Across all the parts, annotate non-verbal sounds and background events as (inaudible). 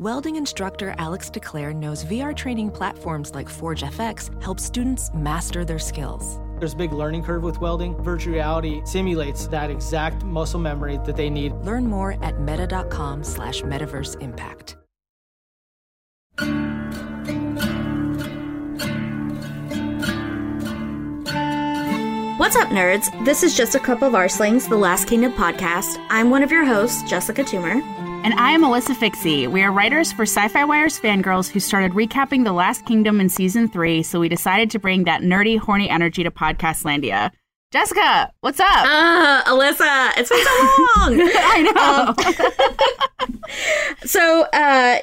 Welding instructor Alex DeClaire knows VR training platforms like Forge FX help students master their skills. There's a big learning curve with welding. Virtual reality simulates that exact muscle memory that they need. Learn more at meta.com slash metaverse impact. What's up, nerds? This is Just a Cup of Arslings, the Last Kingdom podcast. I'm one of your hosts, Jessica Toomer. And I am Alyssa Fikse. We are writers for Sci Fi Wire's Fangirls who started recapping The Last Kingdom in season three, so we decided to bring that nerdy, horny energy to Podcastlandia. Jessica, what's up? Uh, Alyssa, it's been so (laughs) long. (laughs) I know. Um, so, uh,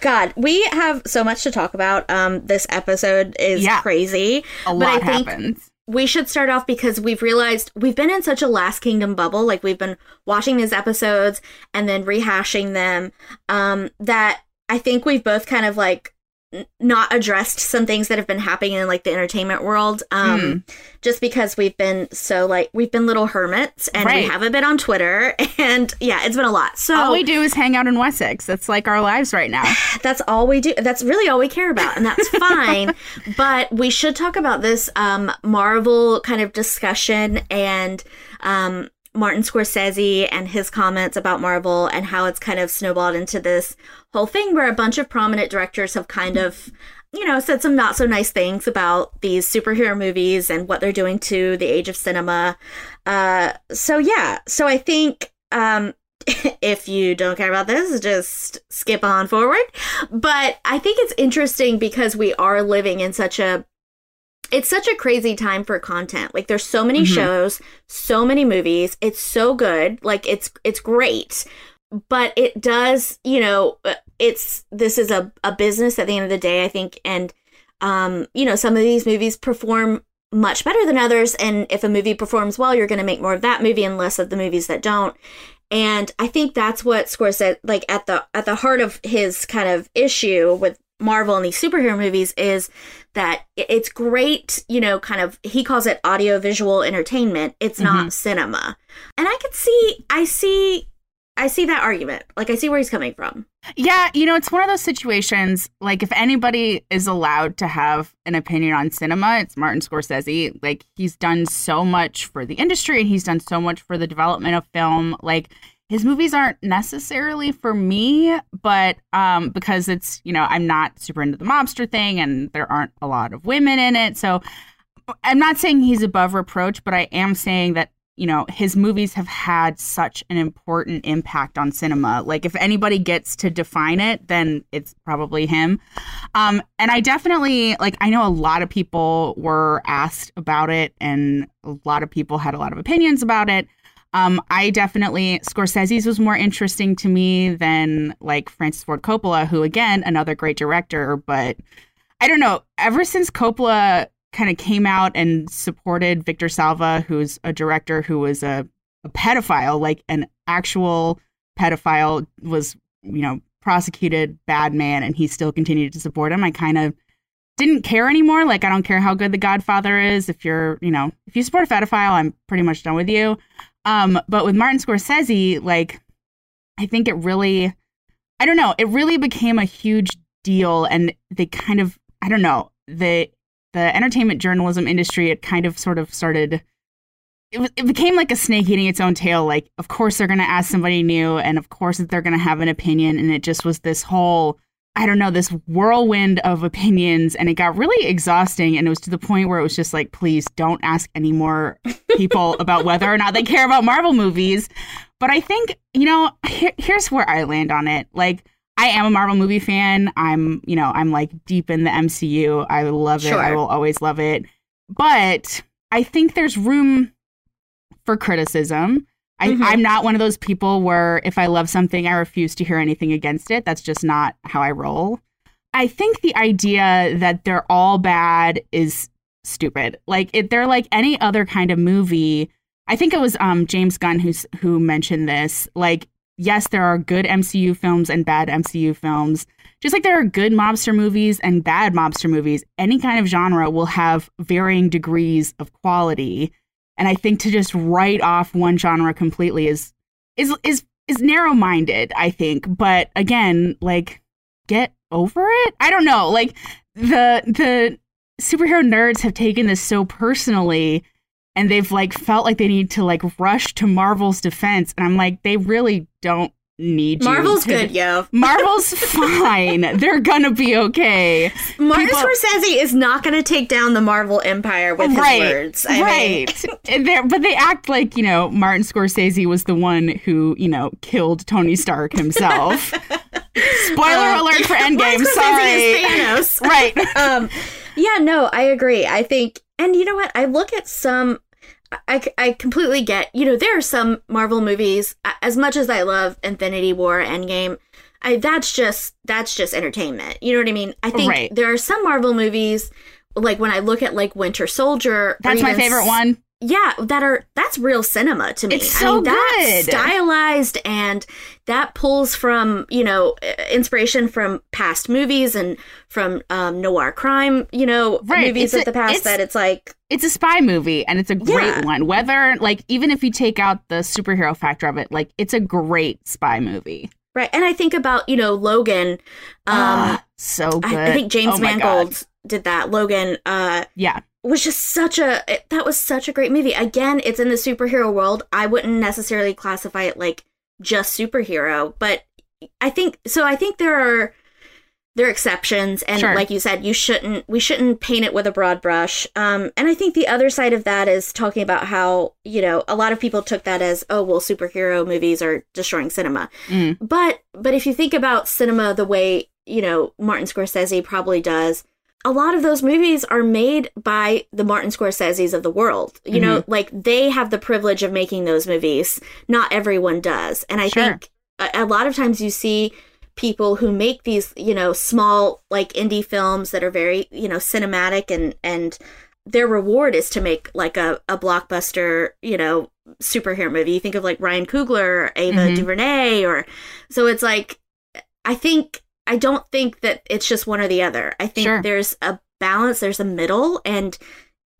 God, we have so much to talk about. Um, this episode is Yeah. crazy. A but lot I think happens. We should start off because we've realized we've been in such a Last Kingdom bubble. Like we've been watching these episodes and then rehashing them. Um, that I think we've both kind of like not addressed some things that have been happening in like the entertainment world. Um, Hmm. just because we've been so like we've been little hermits and we haven't been on Twitter (laughs) and yeah, it's been a lot. So All we do is hang out in Wessex. That's like our lives right now. (sighs) that's all we do that's really all we care about and that's (laughs) fine but we should talk about this um marvel kind of discussion and um martin scorsese and his comments about marvel and how it's kind of snowballed into this whole thing where a bunch of prominent directors have kind of you know said some not so nice things about these superhero movies and what they're doing to the age of cinema uh so yeah so i think um (laughs) if you don't care about this, just skip on forward. But I think it's interesting because we are living in such a it's such a crazy time for content. Like there's so many Mhm. shows, so many movies. It's so good. Like it's it's great. But it does, you know, uh, it's this is a a business at the end of the day, I think and um, you know, some of these movies perform much better than others and if a movie performs well, you're going to make more of that movie and less of the movies that don't and i think that's what scorsese like at the at the heart of his kind of issue with marvel and these superhero movies is that it's great you know kind of he calls it audio visual entertainment. It's not mm-hmm. cinema. And i could see i see i see that argument. Like i see where he's coming from. Yeah, you know, it's one of those situations like if anybody is allowed to have an opinion on cinema, it's Martin Scorsese. Like he's done so much for the industry and he's done so much for the development of film. Like his movies aren't necessarily for me, but um because it's, you know, I'm not super into the mobster thing and there aren't a lot of women in it. So I'm not saying he's above reproach, but I am saying that you know his movies have had such an important impact on cinema. Like if anybody gets to define it then it's probably him. Um and i definitely like i know a lot of people were asked about it and a lot of people had a lot of opinions about it um i definitely scorsese's was more interesting to me than like francis ford coppola who again another great director but i don't know ever since coppola kind of came out and supported Victor Salva, who's a director who was a, a pedophile, like an actual pedophile, was, you know, prosecuted bad man, and he still continued to support him. I kind of didn't care anymore. Like, I don't care how good The Godfather is. If you're, you know, if you support a pedophile, I'm pretty much done with you. Um, but with Martin Scorsese, like, I think it really, I don't know, it really became a huge deal, and they kind of, I don't know, the the entertainment journalism industry, it kind of sort of started. It, was, it became like a snake eating its own tail. Like, of course they're going to ask somebody new, and of course they're going to have an opinion, and it just was this whole, I don't know, this whirlwind of opinions, and it got really exhausting. And it was to the point where it was just like, please don't ask any more people (laughs) about whether or not they care about Marvel movies. But I think you know, here, here's where I land on it. Like, I am a Marvel movie fan. I'm, you know, I'm like deep in the MCU. I love it. I will always love it. But I think there's room for criticism. I, Mhm. I'm not one of those people where if I love something, I refuse to hear anything against it. That's just not how I roll. I think the idea that they're all bad is stupid. Like if they're like any other kind of movie. I think it was um, James Gunn who's who mentioned this. Like yes, there are good MCU films and bad MCU films. Just like there are good mobster movies and bad mobster movies, any kind of genre will have varying degrees of quality. And I think to just write off one genre completely is is is is narrow minded, I think. But again, like get over it. I don't know. Like the the superhero nerds have taken this so personally and they've like felt like they need to like rush to Marvel's defense and I'm like they really don't need Marvel's to- good, yo. (laughs) Marvel's fine. They're gonna be okay. Martin People- Scorsese is not to take down the Marvel empire with his words. I right. But they act like you know Martin Scorsese was the one who you know killed Tony Stark himself. (laughs) Spoiler Um, alert for (laughs) Endgame. Sorry. Thanos. right. um, yeah, no, I agree. I think, and you know what? I look at some. I, I completely get, you know, there are some Marvel movies, as much as I love Infinity War, Endgame, I, that's just, that's just entertainment. You know what I mean? I think Right. there are some Marvel movies, like when I look at like Winter Soldier. That's my favorite one. Yeah that are that's real cinema to me It's I so mean, that's good. stylized and that pulls from you know uh, inspiration from past movies and from um, noir crime you know Right, movies it's of a- the past it's- that it's like It's a spy movie and it's a great Yeah. one. Whether like even if you take out the superhero factor of it, like it's a great spy movie. right and i think about you know logan um Ah, so good. I, I think james Oh God. mangold did that logan uh Yeah. Was just such a it- that was such a great movie. Again, it's in the superhero world. I wouldn't necessarily classify it like just superhero, but I think so. I think there are there are exceptions, and Sure. like you said, you shouldn't we shouldn't paint it with a broad brush. Um, and I think the other side of that is talking about how you know a lot of people took that as oh well, superhero movies are destroying cinema. Mm. But but if you think about cinema the way you know Martin Scorsese probably does, a lot of those movies are made by the Martin Scorseses of the world. You know, Mm-hmm. like they have the privilege of making those movies. Not everyone does. And I Sure. think a, a lot of times you see people who make these, you know, small like indie films that are very, you know, cinematic and and their reward is to make like a, a blockbuster, you know, superhero movie. You think of like Ryan Coogler or Ava Mhm. DuVernay or so it's like I think I don't think that it's just one or the other. I think Sure. there's a balance, there's a middle, and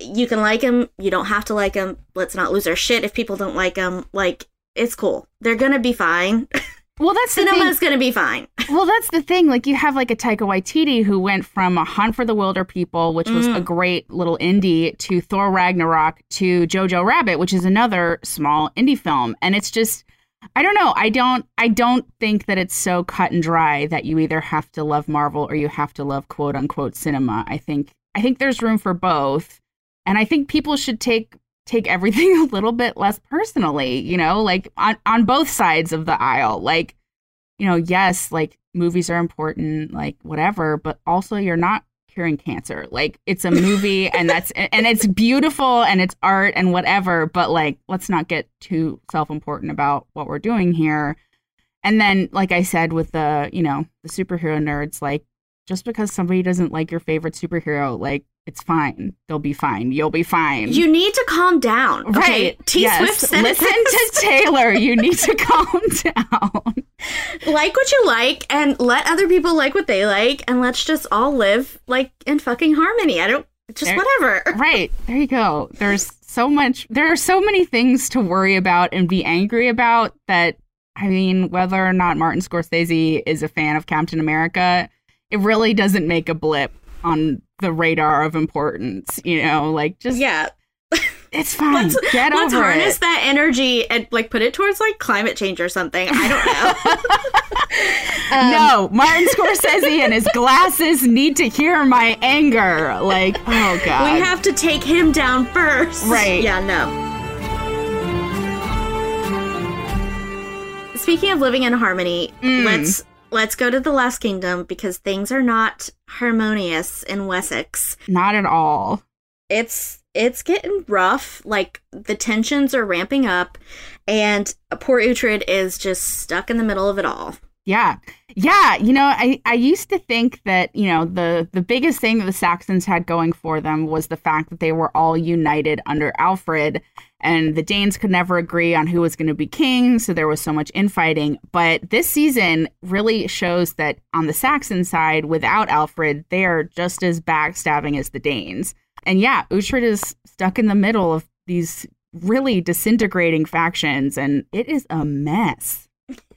you can like them. You don't have to like them. Let's not lose our shit if people don't like them. Like it's cool. They're gonna be fine. (laughs) Well, that's the thing. Cinema's gonna be fine. (laughs) Well, that's the thing. Like you have like a Taika Waititi who went from A Hunt for the Wilderpeople, which was Mm. a great little indie, to Thor Ragnarok, to Jojo Rabbit, which is another small indie film, and it's just. I don't know. I don't I don't think that it's so cut and dry that you either have to love Marvel or you have to love quote unquote cinema. I think I think there's room for both. And I think people should take take everything (laughs) a little bit less personally, you know, like on on both sides of the aisle. Like you know, yes, like movies are important, like whatever, but also you're not curing cancer. Like it's a movie (laughs) and that's and it's beautiful and it's art and whatever, but like let's not get too self-important about what we're doing here. And then like I said with the, you know, the superhero nerds like just because somebody doesn't like your favorite superhero, like it's fine. They'll be fine. You'll be fine. You need to calm down. okay? Right. T yes. Swift said Listen to Taylor. You need to (laughs) calm (laughs) down. Like what you like and let other people like what they like and let's just all live like in fucking harmony. I don't just There- whatever. (laughs) right there you go there's so much there are so many things to worry about and be angry about that i mean whether or not martin scorsese is a fan of captain america it really doesn't make a blip on the radar of importance you know like just Yeah. It's fine Let's, get let's over harness it that energy and like put it towards like climate change or something. I don't know. (laughs) Um, no martin scorsese and his glasses need to hear my anger like oh god We have to take him down first. Right. Yeah, no. Speaking of living in harmony, Mm. let's let's go to the Last Kingdom because things are not harmonious in Wessex. not at all It's it's getting rough. Like the tensions are ramping up and poor Uhtred is just stuck in the middle of it all. Yeah. Yeah, you know, I, I used to think that, you know, the the biggest thing that the Saxons had going for them was the fact that they were all united under Alfred and the Danes could never agree on who was going to be king, so there was so much infighting. But this season really shows that on the Saxon side, without Alfred, they are just as backstabbing as the Danes. And yeah, Uhtred is stuck in the middle of these really disintegrating factions, and it is a mess.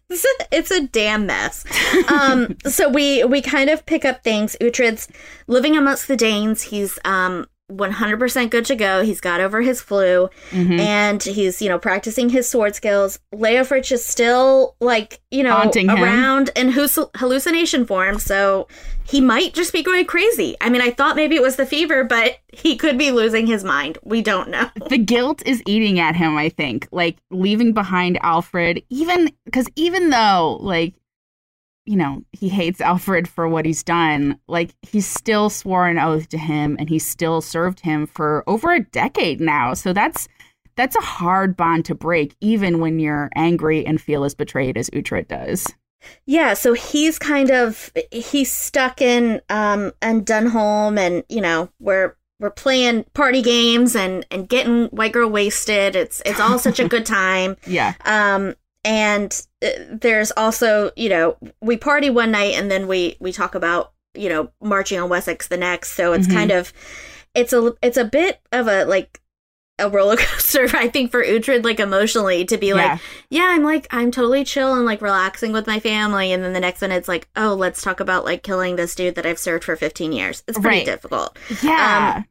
it's a, it's a damn mess. Um, (laughs) so we we kind of pick up things. Uhtred's living amongst the Danes. He's um 100% good to go. He's got over his flu Mhm. and he's, you know, practicing his sword skills. Leofric is still like, you know, Haunting him. around in hus- hallucination form, so he might just be going crazy. I mean, I thought maybe it was the fever, but he could be losing his mind. We don't know. (laughs) the guilt is eating at him i think like leaving behind alfred even because even though like you know he hates alfred for what he's done like he still swore an oath to him and he still served him for over a decade now so that's that's a hard bond to break even when you're angry and feel as betrayed as Uhtred does Yeah, so he's kind of he's stuck in um and Dunholm and you know, we're we're playing party games and and getting white girl wasted. It's it's all such a good (laughs) time. yeah Um and uh, there's also, you know, we party one night and then we we talk about, you know, marching on Wessex the next. So it's Mhm. kind of it's a it's a bit of a like a roller coaster, (laughs) I think, for Uhtred, like emotionally, to be yeah like, yeah, I'm like, I'm totally chill and like relaxing with my family. And then the next minute, it's like, oh, let's talk about like killing this dude that I've served for 15 years. It's pretty Right. difficult. yeah Um,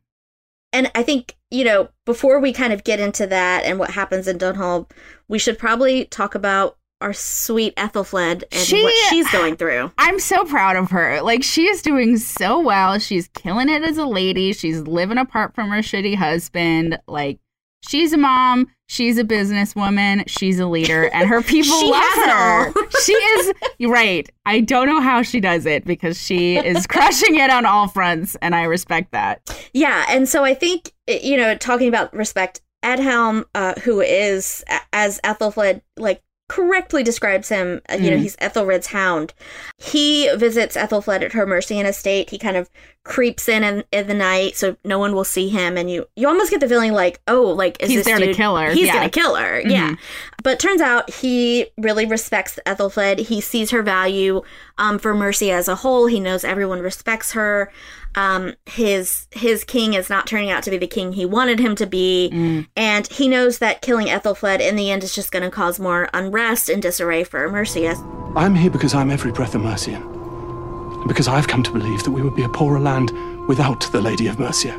And I think, you know, before we kind of get into that and what happens in Dunholm, we should probably talk about our sweet Ethelfled and She- what she's going through. (sighs) I'm so proud of her. Like she is doing so well. She's killing it as a lady. She's living apart from her shitty husband. Like she's a mom, she's a businesswoman, she's a leader, (laughs) and her people love her. (laughs) she is right. I don't know how she does it because she is (laughs) crushing it on all fronts, and I respect that. Yeah, and so I think you know, talking about respect, Aldhelm, uh, who is as Ethelfled like correctly describes him, uh, you know, Mm. he's Ethelred's hound. He visits Ethelfled at her Mercian estate. He kind of creeps in, in in the night, so no one will see him, and you you almost get the feeling like, oh, like is He's this there to kill her, He's yeah. gonna kill her, yeah. Mhm. But turns out he really respects Ethelfled. He sees her value um, for Mercia as a whole. He knows everyone respects her. Um, his his king is not turning out to be the king he wanted him to be, Mm. and he knows that killing Ethelfled in the end is just going to cause more unrest and disarray for Mercia. I'm here because I'm every breath a Mercian. And because I've come to believe that we would be a poorer land without the Lady of Mercia.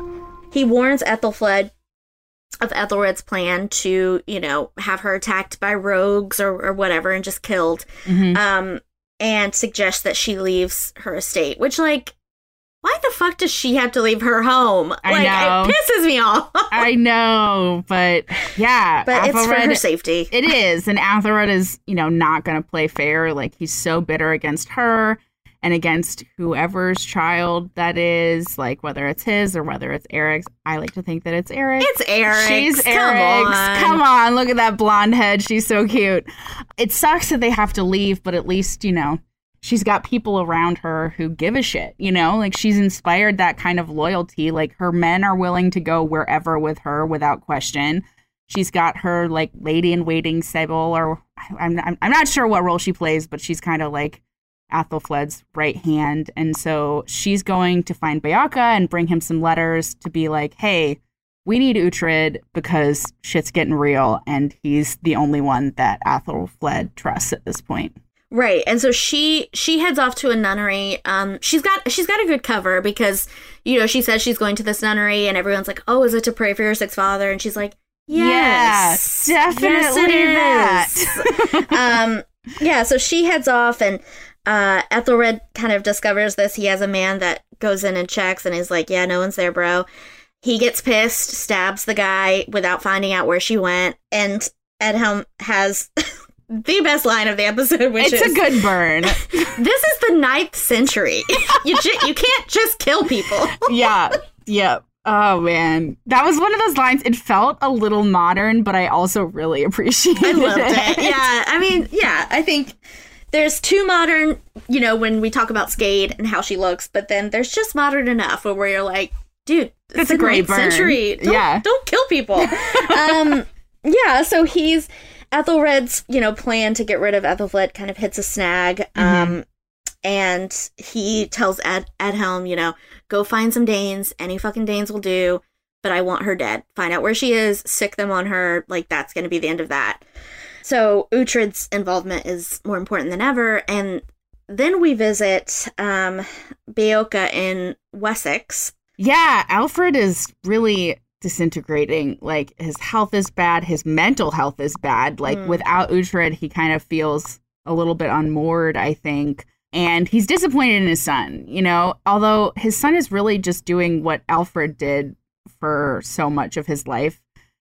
He warns Ethelfled of Ethelred's plan to, you know, have her attacked by rogues or, or whatever and just killed. Mhm. Um, and suggests that she leaves her estate, which, like, why the fuck does she have to leave her home? I like, know. it pisses me off. (laughs) I know, but yeah, (laughs) but it's for her safety. (laughs) It is, and Athelred is, you know, not going to play fair. Like he's so bitter against her and against whoever's child that is, like whether it's his or whether it's Eric's. I like to think that it's Eric. it's Eric. She's Come Eric's. on. Come on, look at that blonde head. She's so cute. It sucks that they have to leave, but at least, you know, she's got people around her who give a shit, you know? Like she's inspired that kind of loyalty. Like her men are willing to go wherever with her without question. She's got her like lady in waiting Sybil or I'm I'm, I'm not sure what role she plays, but she's kind of like Athelfled's right hand. And so she's going to find Beocca and bring him some letters to be like, hey, we need Uhtred because shit's getting real, and he's the only one that Athelfled trusts at this point. Right. And so she she heads off to a nunnery. Um she's got she's got a good cover because you know, she says she's going to this nunnery and everyone's like, "Oh, is it to pray for your sick father?" And she's like, "Yes. Yeah, definitely yes, it is." um yeah, so she heads off and uh Ethelred kind of discovers this. He has a man that goes in and checks and is like, "Yeah, no one's there, bro." He gets pissed, stabs the guy without finding out where she went, and Aldhelm has (laughs) the best line of the episode, which It's is a good burn. (laughs) this is the ninth century. you ju- you can't just kill people. (laughs) yeah, yeah. Oh man, that was one of those lines. It felt a little modern, but I also really appreciated I loved it. Yeah, I mean, yeah, I think there's too modern, you know, when we talk about Skade and how she looks, but then there's just modern enough where you're like, dude, That's it's a great ninth burn. century. Don't, Yeah. don't kill people. (laughs) um, yeah, so he's Ethelred's, you know, plan to get rid of Ethelfled kind of hits a snag. Mm-hmm. Um, and he tells Ed Aldhelm, you know, go find some Danes. Any fucking Danes will do. But I want her dead. Find out where she is. Sick them on her. Like that's going to be the end of that. So Uhtred's involvement is more important than ever. And then we visit um, Beocca in Wessex. Yeah, Alfred is really disintegrating. Like his health is bad, his mental health is bad. Like Mm. without Uhtred, he kind of feels a little bit unmoored, I think. And he's disappointed in his son, you know, although his son is really just doing what Alfred did for so much of his life.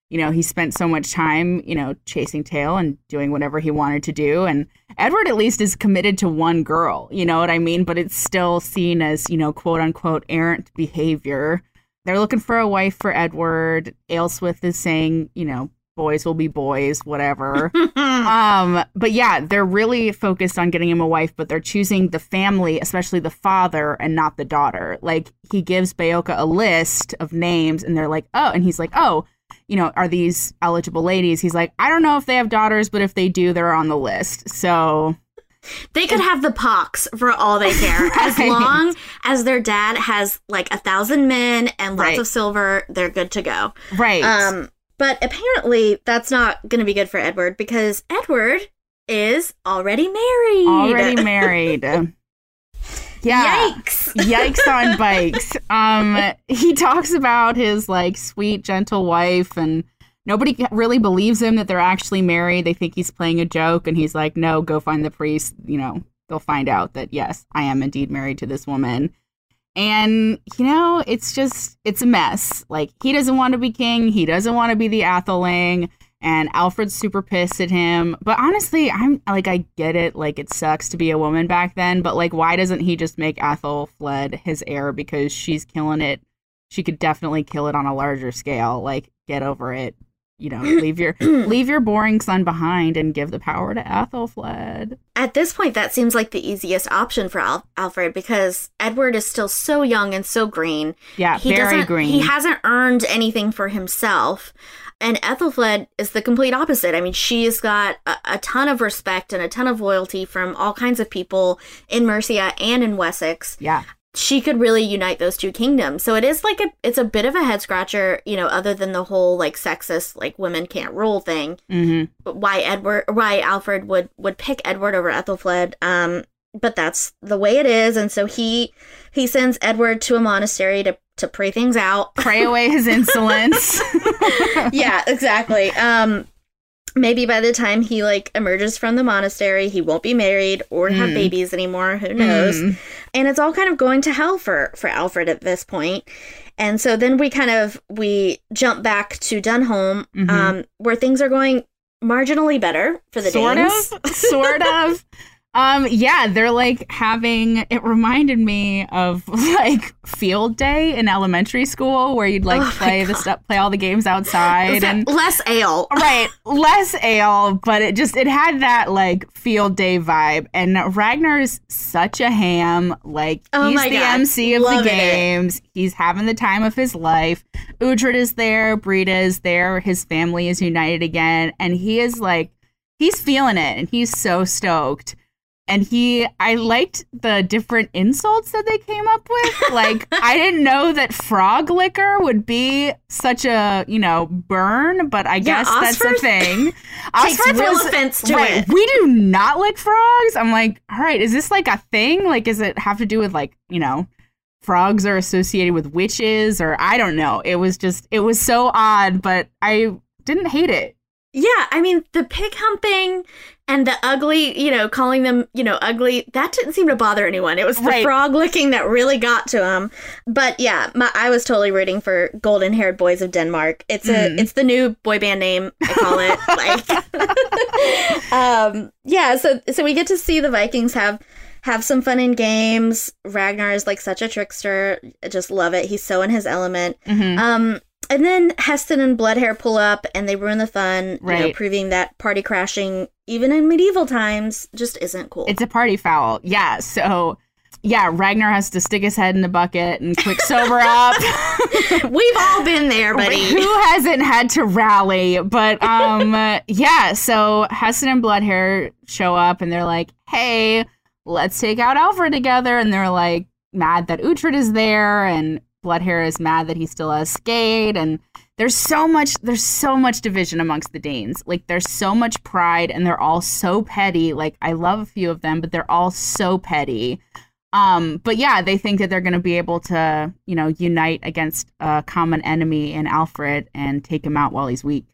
You know, he spent so much time, you know, chasing tail and doing whatever he wanted to do. And Edward, at least, is committed to one girl, you know what I mean? But it's still seen as, you know, quote unquote, errant behavior. They're looking for a wife for Edward. Aelswith is saying, you know, boys will be boys, whatever. (laughs) um, but yeah, they're really focused on getting him a wife, but they're choosing the family, especially the father, and not the daughter. Like he gives Beocca a list of names, and they're like, oh, and he's like, oh, you know, are these eligible ladies? He's like, I don't know if they have daughters, but if they do, they're on the list. So They could have the pox for all they care. (laughs) As long as their dad has like a thousand men and lots Right. of silver, they're good to go. right, Um, but apparently that's not going to be good for Edward because Edward is already married. already (laughs) married. Yeah. Yikes. Yikes on (laughs) bikes. Um, he talks about his like sweet, gentle wife, and nobody really believes him that they're actually married. They think he's playing a joke, and he's like, "No, go find the priest." You know, they'll find out that yes, I am indeed married to this woman. And you know, it's just it's a mess. Like he doesn't want to be king. He doesn't want to be the Atheling. And Alfred's super pissed at him. But honestly, I'm like, I get it. Like, it sucks to be a woman back then. But like, why doesn't he just make Athelfled his heir? Because she's killing it. She could definitely kill it on a larger scale. Like, get over it. You know, leave your (clears throat) leave your boring son behind and give the power to Athelfled. At this point, that seems like the easiest option for Al- Alfred because Edward is still so young and so green. Yeah, he very green. He hasn't earned anything for himself. And Ethelfled is the complete opposite. I mean, she's got a, a ton of respect and a ton of loyalty from all kinds of people in Mercia and in Wessex. yeah, She could really unite those two kingdoms. So it is like a, it's a bit of a head scratcher, you know, other than the whole like sexist, like women can't rule thing. hmm But why Edward, why Alfred would would pick Edward over Ethelfled. Um, but that's the way it is, and so he he sends Edward to a monastery to to pray things out. pray away his insolence. (laughs) yeah, exactly. Um, maybe by the time he like emerges from the monastery, he won't be married or have Mm. babies anymore. Who knows? Mm. And it's all kind of going to hell for for Alfred at this point. And so then we kind of we jump back to Dunholm, Mhm. um, where things are going marginally better for the sort Danes. of sort of (laughs) um yeah they're like having it reminded me of (laughs) like field day in elementary school where you'd like Oh play the stuff play all the games outside and less ale. (laughs) right less ale but it just it had that like field day vibe and ragnar's such a ham like Oh he's the God. mc of the Loving it. games he's having the time of his life Uhtred is there Brida is there his family is united again and he is like he's feeling it and he's so stoked and he i liked the different insults that they came up with. (laughs) Like i didn't know that frog liquor would be such a you know burn but i Yeah, guess that's the Osferth thing. (laughs) Osferth real was- offense to right, it. we do not lick frogs. I'm like all right is this like a thing? Like does it have to do with like you know frogs are associated with witches or i don't know. It was just it was so odd but i didn't hate it. Yeah, I mean the pig humping and the ugly, you know, calling them, you know, ugly. That didn't seem to bother anyone. It was the Right. frog licking that really got to him. But yeah, my, I was totally rooting for Golden Haired Boys of Denmark. It's a, Mhm. it's the new boy band name. I call it. (laughs) like, (laughs) um, yeah. So so we get to see the Vikings have have some fun in games. Ragnar is like such a trickster. I just love it. He's so in his element. Mhm. Um, and then Haesten and Bloodhair pull up and they ruin the fun, you know, proving that party crashing, even in medieval times, just isn't cool. It's a party foul. Yeah. So, yeah, Ragnar has to stick his head in the bucket and quick (laughs) sober up. (laughs) We've all been there, buddy. Who hasn't had to rally? But (laughs) um, yeah. So Haesten and Bloodhair show up and they're like, "Hey, let's take out Alfred together." And they're like mad that Uhtred is there, and Bloodhair is mad that he still has Skade, and there's so much there's so much division amongst the Danes. Like there's so much pride, and they're all so petty. Like I love a few of them, but they're all so petty. Um, but yeah, they think that they're going to be able to, you know, unite against a common enemy in Alfred and take him out while he's weak.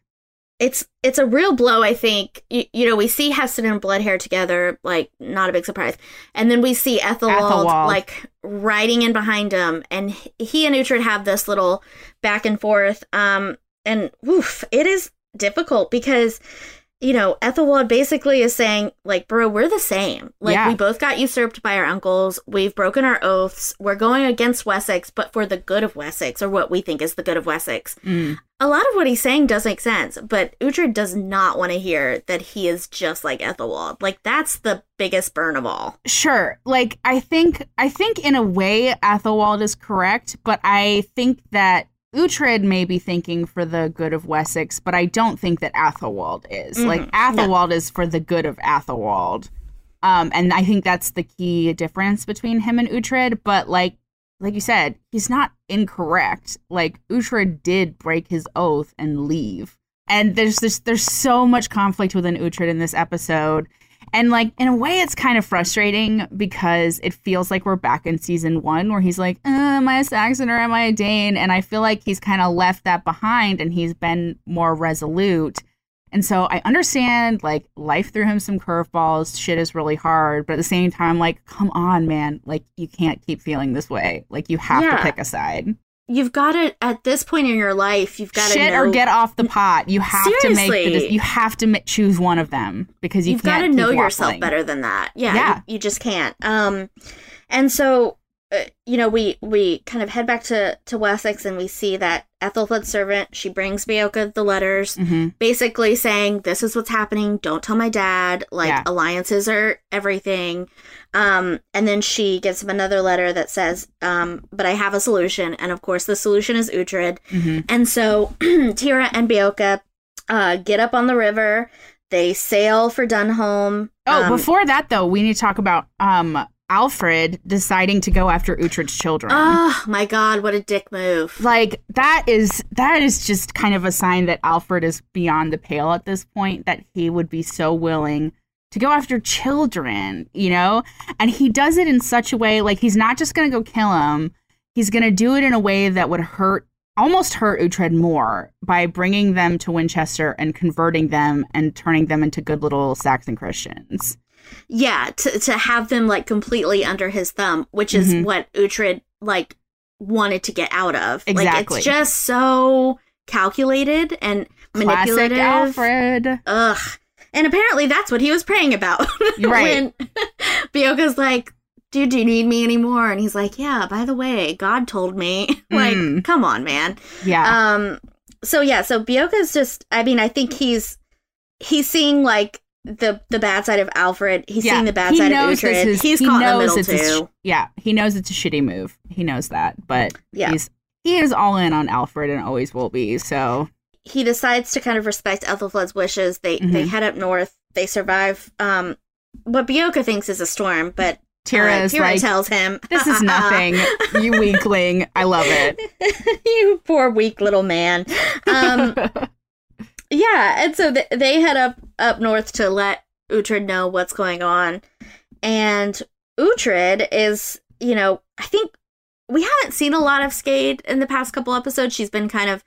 It's it's a real blow, I think. You, you know, we see Haesten and Bloodhair together, like not a big surprise, and then we see Ethelwald, Ethelwald. like riding in behind him, and he and Uhtred have this little back and forth. Um, and woof, it is difficult because you know, Ethelwald basically is saying, like, bro, we're the same. Like, Yeah. we both got usurped by our uncles. We've broken our oaths. We're going against Wessex, but for the good of Wessex, or what we think is the good of Wessex. Mm. A lot of what he's saying does make sense, but Uhtred does not want to hear that he is just like Ethelwald. Like, that's the biggest burn of all. Sure. Like I think I think in a way Ethelwald is correct, but I think that Uhtred may be thinking for the good of Wessex, but I don't think that Athelwald is. Like Athelwald is for the good of Athelwald. Um, and I think that's the key difference between him and Uhtred. But like like you said, he's not incorrect. Like Uhtred did break his oath and leave. And there's this there's so much conflict within Uhtred in this episode. And like in a way it's kind of frustrating because it feels like we're back in season one where he's like, uh, am I a Saxon or am I a Dane? And I feel like he's kind of left that behind and he's been more resolute. And so I understand like life threw him some curveballs, shit is really hard, but at the same time, like, come on, man. Like you can't keep feeling this way. Like you have Yeah. to pick a side. You've got to, at this point in your life, you've got to Shit know. or get off the pot. You have to make the, Seriously. you have to choose one of them because you You've got to know yourself better than that. Yeah, Yeah. You, you just can't. Um, and so, uh, you know, we we kind of head back to to Wessex and we see that Ethelflaed's servant she brings Beocca the letters, Mhm. basically saying this is what's happening. Don't tell my dad. Like Yeah. alliances are everything. Um, and then she gives him another letter that says, um, but I have a solution, and of course the solution is Uhtred. Mhm. And so (clears throat) Thyra and Beocca uh, get up on the river. They sail for Dunholm. Oh, Um, before that though, we need to talk about um Alfred deciding to go after Uhtred's children. Oh my god, what a dick move. like that is that is just kind of a sign that Alfred is beyond the pale at this point that he would be so willing to go after children, you know? And he does it in such a way like he's not just going to go kill him. He's going to do it in a way that would hurt almost hurt Uhtred more by bringing them to Winchester and converting them and turning them into good little Saxon Christians. Yeah, to to have them like completely under his thumb, which is Mhm. what Uhtred like wanted to get out of. Like Exactly. it's just so calculated and Classic manipulative. Alfred. Ugh. And apparently that's what he was praying about. (laughs) Right. when (laughs) Beocca's like, dude, do you need me anymore? And he's like, yeah, by the way, God told me. (laughs) like, Mm. come on, man. Yeah. Um so yeah, so Beocca's just I mean, I think he's he's seeing like the the bad side of Alfred. He's seeing the bad he side of Uhtred. is- he's he caught in the middle a sh- too. yeah, he knows it's a shitty move. He knows that, but Yeah. he's he is all in on Alfred and always will be. So he decides to kind of respect Ethelflaed's wishes. They they Mhm. head up north. They survive um what Beocca thinks is a storm, but Thyra uh, Thyra like, tells him, "This is (laughs) nothing, you weakling." I love it. (laughs) you poor weak little man. Um, (laughs) yeah, and so th- they head up up north to let Uhtred know what's going on, and Uhtred is, you know, I think we haven't seen a lot of Skade in the past couple episodes. She's been kind of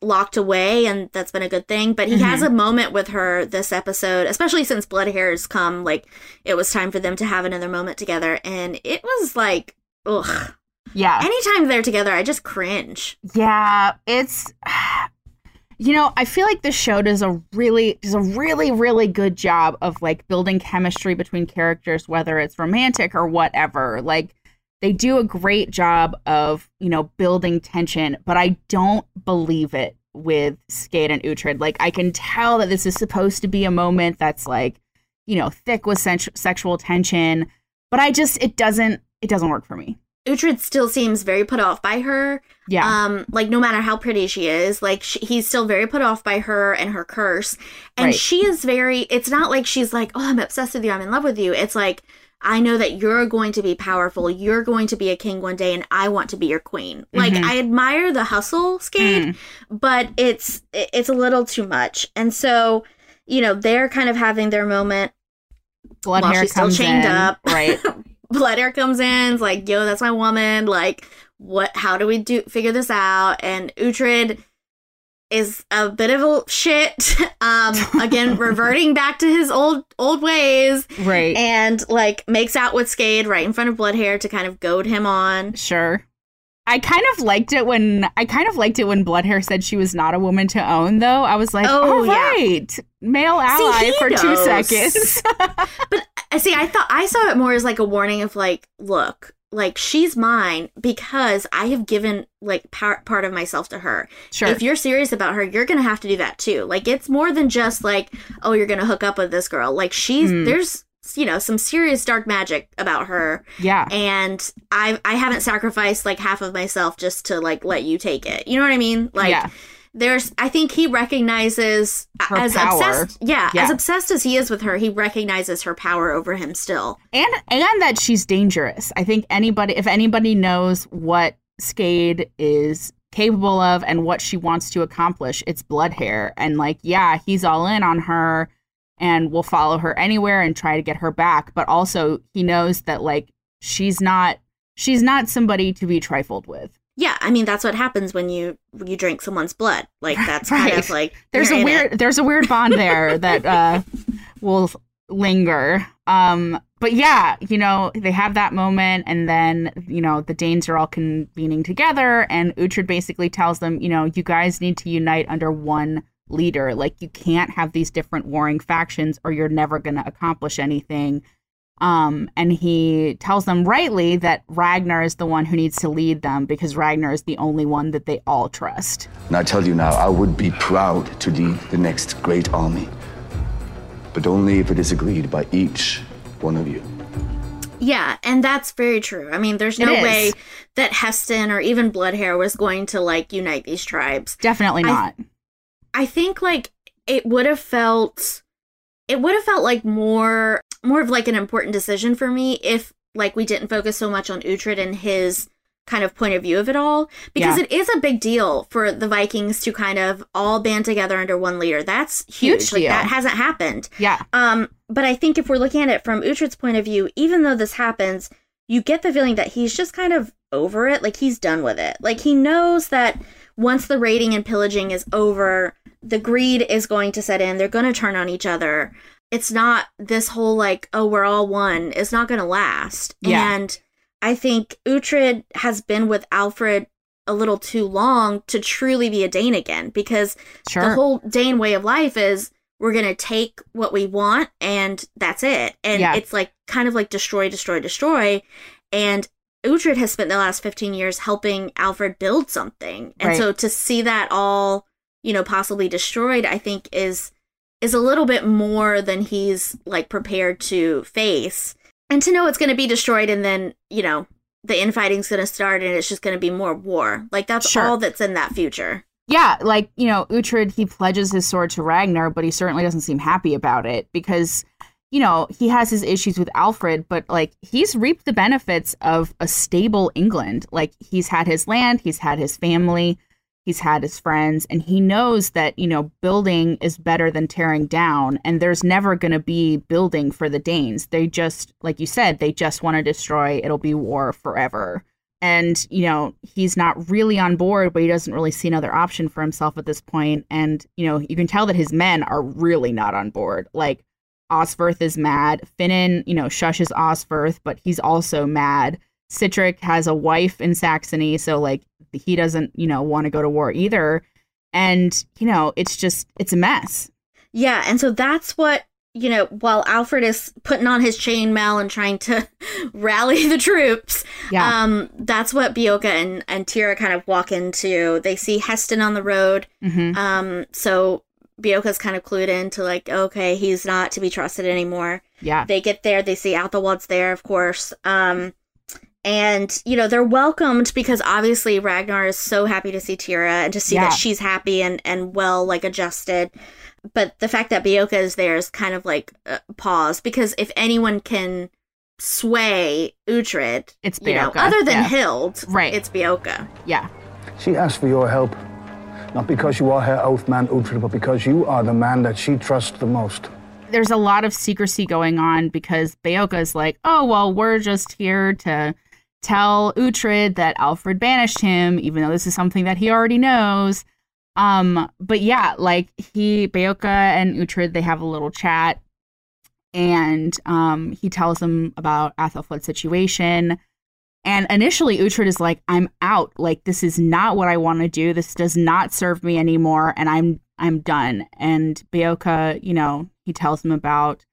locked away, and that's been a good thing. But he mm-hmm. has a moment with her this episode, especially since Blood Hairs come. Like it was time for them to have another moment together, and it was like, ugh. yeah, Anytime they're together, I just cringe. yeah. It's (sighs) you know, I feel like this show does a really does a really really good job of like building chemistry between characters, whether it's romantic or whatever. Like they do a great job of you know building tension, but I don't believe it with Skade and Uhtred. Like I can tell that this is supposed to be a moment that's like you know thick with sexual tension, but I just it doesn't it doesn't work for me. Uhtred still seems very put off by her. Yeah. Um, like no matter how pretty she is, like she, he's still very put off by her and her curse. And Right. she is very. It's not like she's like, oh, I'm obsessed with you. I'm in love with you. It's like, I know that you're going to be powerful. You're going to be a king one day, and I want to be your queen. Like Mhm. I admire the hustle, Skade, Mm. but it's it's a little too much. And so, you know, they're kind of having their moment. Blood While hair she's still chained in. up. Right. (laughs) Bloodhair comes in, it's like, yo, that's my woman. Like, what? How do we do figure this out? And Uhtred is a bit of a shit. (laughs) Um, again, (laughs) reverting back to his old old ways, right. and like makes out with Skade right in front of Bloodhair to kind of goad him on. Sure. I kind of liked it when I kind of liked it when Bloodhair said she was not a woman to own though. I was like, Oh, "All yeah. right. Male ally he for 2 seconds." (laughs) But I see, I thought I saw it more as like a warning of like, look, like she's mine because I have given like part part of myself to her. sure. If you're serious about her, you're gonna have to do that too. Like it's more than just like, oh, you're gonna hook up with this girl. Like she's Mm. there's you know some serious dark magic about her, yeah. and I I haven't sacrificed like half of myself just to like let you take it. You know what I mean? Like yeah. There's I think he recognizes uh, Her as power. obsessed yeah, Yeah. as obsessed as he is with her, he recognizes her power over him still. and and that she's dangerous. I think anybody if anybody knows what Skade is capable of and what she wants to accomplish, it's blood hair And like, yeah, he's all in on her and will follow her anywhere and try to get her back, but also he knows that like she's not she's not somebody to be trifled with. Yeah, I mean that's what happens when you you drink someone's blood. Like (laughs) that's kind of like There's a weird it. there's a weird bond there (laughs) that uh will linger. Um but yeah, you know, they have that moment and then, you know, the Danes are all convening together and Uhtred basically tells them, you know, you guys need to unite under one leader. Like you can't have these different warring factions or you're never going to accomplish anything. Um, and he tells them rightly that Ragnar is the one who needs to lead them because Ragnar is the only one that they all trust. And I tell you now, I would be proud to lead the next great army. But only if it is agreed by each one of you. Yeah, and that's very true. I mean, there's no way that Haesten or even Bloodhair was going to like unite these tribes. Definitely I- not. I think like it would have felt it would have felt like more more of like an important decision for me if like we didn't focus so much on Uhtred and his kind of point of view of it all because Yeah. it is a big deal for the Vikings to kind of all band together under one leader. That's huge. Huge like deal. that hasn't happened. yeah. Um, but I think if we're looking at it from Uhtred's point of view, even though this happens, you get the feeling that he's just kind of over it. Like he's done with it. Like he knows that once the raiding and pillaging is over, the greed is going to set in. They're going to turn on each other. It's not this whole like, oh, we're all one. It's not going to last. Yeah. And I think Uhtred has been with Alfred a little too long to truly be a Dane again because Sure. the whole Dane way of life is we're gonna take what we want and that's it. And Yeah. it's like kind of like destroy, destroy, destroy. And Uhtred has spent the last 15 years helping Alfred build something. And Right. so to see that all, you know, possibly destroyed, I think is is a little bit more than he's like prepared to face. And to know it's gonna be destroyed and then, you know, the infighting's gonna start and it's just gonna be more war. Like that's Sure. all that's in that future. yeah, like, you know, Uhtred, he pledges his sword to Ragnar, but he certainly doesn't seem happy about it because, you know, he has his issues with Alfred, but like, he's reaped the benefits of a stable England. Like, he's had his land, he's had his family, he's had his friends, and he knows that, you know, building is better than tearing down, and there's never going to be building for the Danes. They just, like you said, they just want to destroy, it'll be war forever. And you know he's not really on board but he doesn't really see another option for himself at this point. And you know you can tell that his men are really not on board. Like Osferth is mad. Finan you know shushes Osferth but he's also mad. Sihtric has a wife in Saxony so like he doesn't you know want to go to war either and you know it's just it's a mess Yeah, and so that's what you know. While Alfred is putting on his chainmail and trying to (laughs) rally the troops, yeah um, that's what Beocca and and Thyra kind of walk into. They see Haesten on the road, hmm um, so Beocca's kind of clued into like, okay, he's not to be trusted anymore. yeah They get there, they see Athelwald's there, of course. Um, and you know they're welcomed because obviously Ragnar is so happy to see Thyra and to see Yeah. that she's happy and and well like adjusted. But the fact that Beocca is there is kind of like uh, pause because if anyone can sway Uhtred, It's you know, other than yeah. Hild, Right. It's Beocca. Yeah. She asked for your help, not because you are her oath man, Uhtred, but because you are the man that she trusts the most. there's a lot of secrecy going on because Beocca is like, oh, well, we're just here to tell Uhtred that Alfred banished him, even though this is something that he already knows. Um, but yeah, like he, Beocca and Uhtred, they have a little chat and um, he tells them about Athelflaed's situation. And initially, Uhtred is like, I'm out. Like, this is not what I want to do. This does not serve me anymore. And I'm I'm done. And Beocca, you know, he tells him about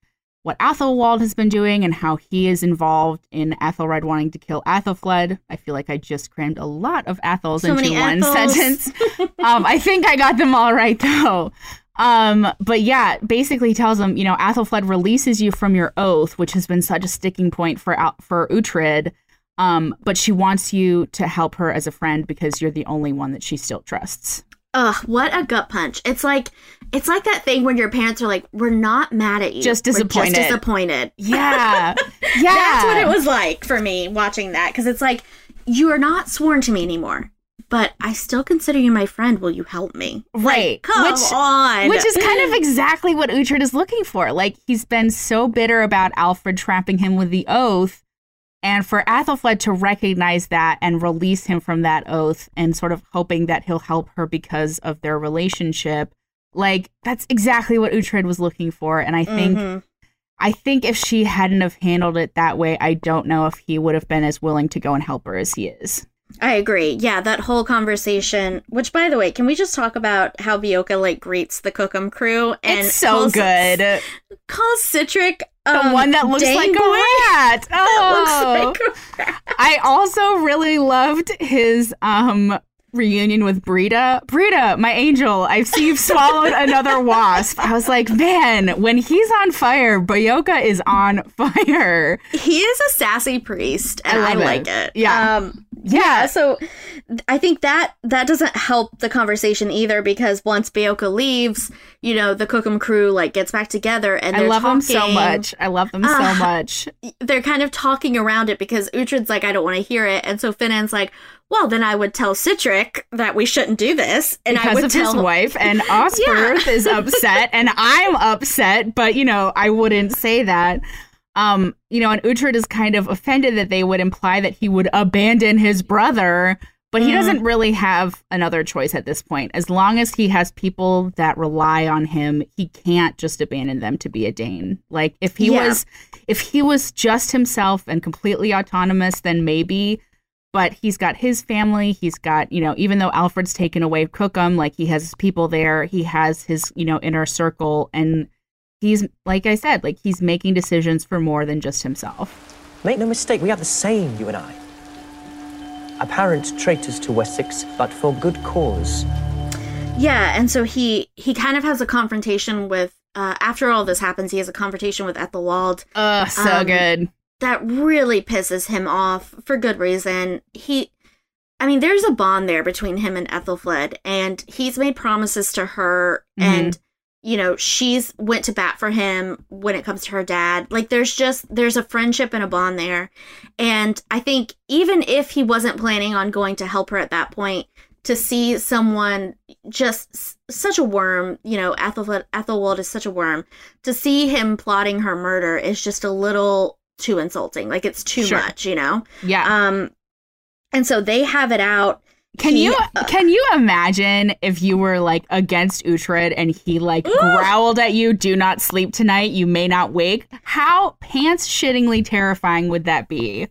what Athelwald has been doing and how he is involved in Athelred wanting to kill Athelflaed. I feel like I just crammed a lot of Athels So into one Ethels. sentence. (laughs) um, I think I got them all right though. Um, but yeah, basically tells him, you know, Athelflaed releases you from your oath, which has been such a sticking point for for Uhtred. Um, but she wants you to help her as a friend because you're the only one that she still trusts. Ugh, what a gut punch. It's like it's like that thing when your parents are like, We're not mad at you. Just disappointed." just disappointed. (laughs) Yeah, (laughs) yeah. That's what it was like for me watching that. Because it's like, you are not sworn to me anymore. But I still consider you my friend. Will you help me? Right. Come which, on. Which is kind of (laughs) exactly what Uhtred is looking for. Like, he's been so bitter about Alfred trapping him with the oath. And for Athelflaed to recognize that and release him from that oath and sort of hoping that he'll help her because of their relationship, like, that's exactly what Uhtred was looking for. And I think. Mhm. I think if she hadn't have handled it that way, I don't know if he would have been as willing to go and help her as he is. I agree. Yeah, that whole conversation. Which, by the way, can we just talk about how Beocca like greets the Cookham crew and it's so calls, good. Calls Sihtric The um, one that looks like a rat. (laughs) Oh. Looks like a rat. I also really loved his um reunion with Brida. Brida, my angel, I see you've swallowed (laughs) another wasp. I was like, man, when he's on fire, Beocca is on fire. He is a sassy priest, and I I, like it. Yeah. Um, yeah. So I think that that doesn't help the conversation either because once Beocca leaves, you know, the Cookham crew like gets back together and I love them so much. I love them so Ah. much. They're kind of talking around it because Uhtred's like, I don't want to hear it, and so Finan's like, well, then I would tell Sihtric that we shouldn't do this, and I would of tell his wife (laughs) and Osferth is upset and I'm upset, but you know, I wouldn't say that. Um, you know, and Uhtred is kind of offended that they would imply that he would abandon his brother, but he doesn't really have another choice at this point. As long as he has people that rely on him, he can't just abandon them to be a Dane. Like if he Yeah. was if he was just himself and completely autonomous, then maybe but he's got his family. He's got, you know, even though Alfred's taken away Cookham, like he has his people there. He has his, you know, inner circle. And he's, like I said, like he's making decisions for more than just himself. Make no mistake, we are the same, you and I. Apparent traitors to Wessex, but for good cause. Yeah, and so he he kind of has a confrontation with uh, after all this happens, he has a confrontation with Ethelwald Oh, so Um, good. That really pisses him off for good reason. He I mean, there's a bond there between him and Ethelfled, and he's made promises to her Mhm. and you know, she's went to bat for him when it comes to her dad. Like there's just there's a friendship and a bond there. And I think even if he wasn't planning on going to help her at that point, to see someone just s- such a worm, you know, Ethelfled, Ethelwald is such a worm. To see him plotting her murder is just a little too insulting. Like it's too Sure. much, you know. Yeah. Um, and so they have it out. can he- you can you imagine if you were like against Uhtred and he like growled at you, "Do not sleep tonight. You may not wake." How pants shittingly terrifying would that be?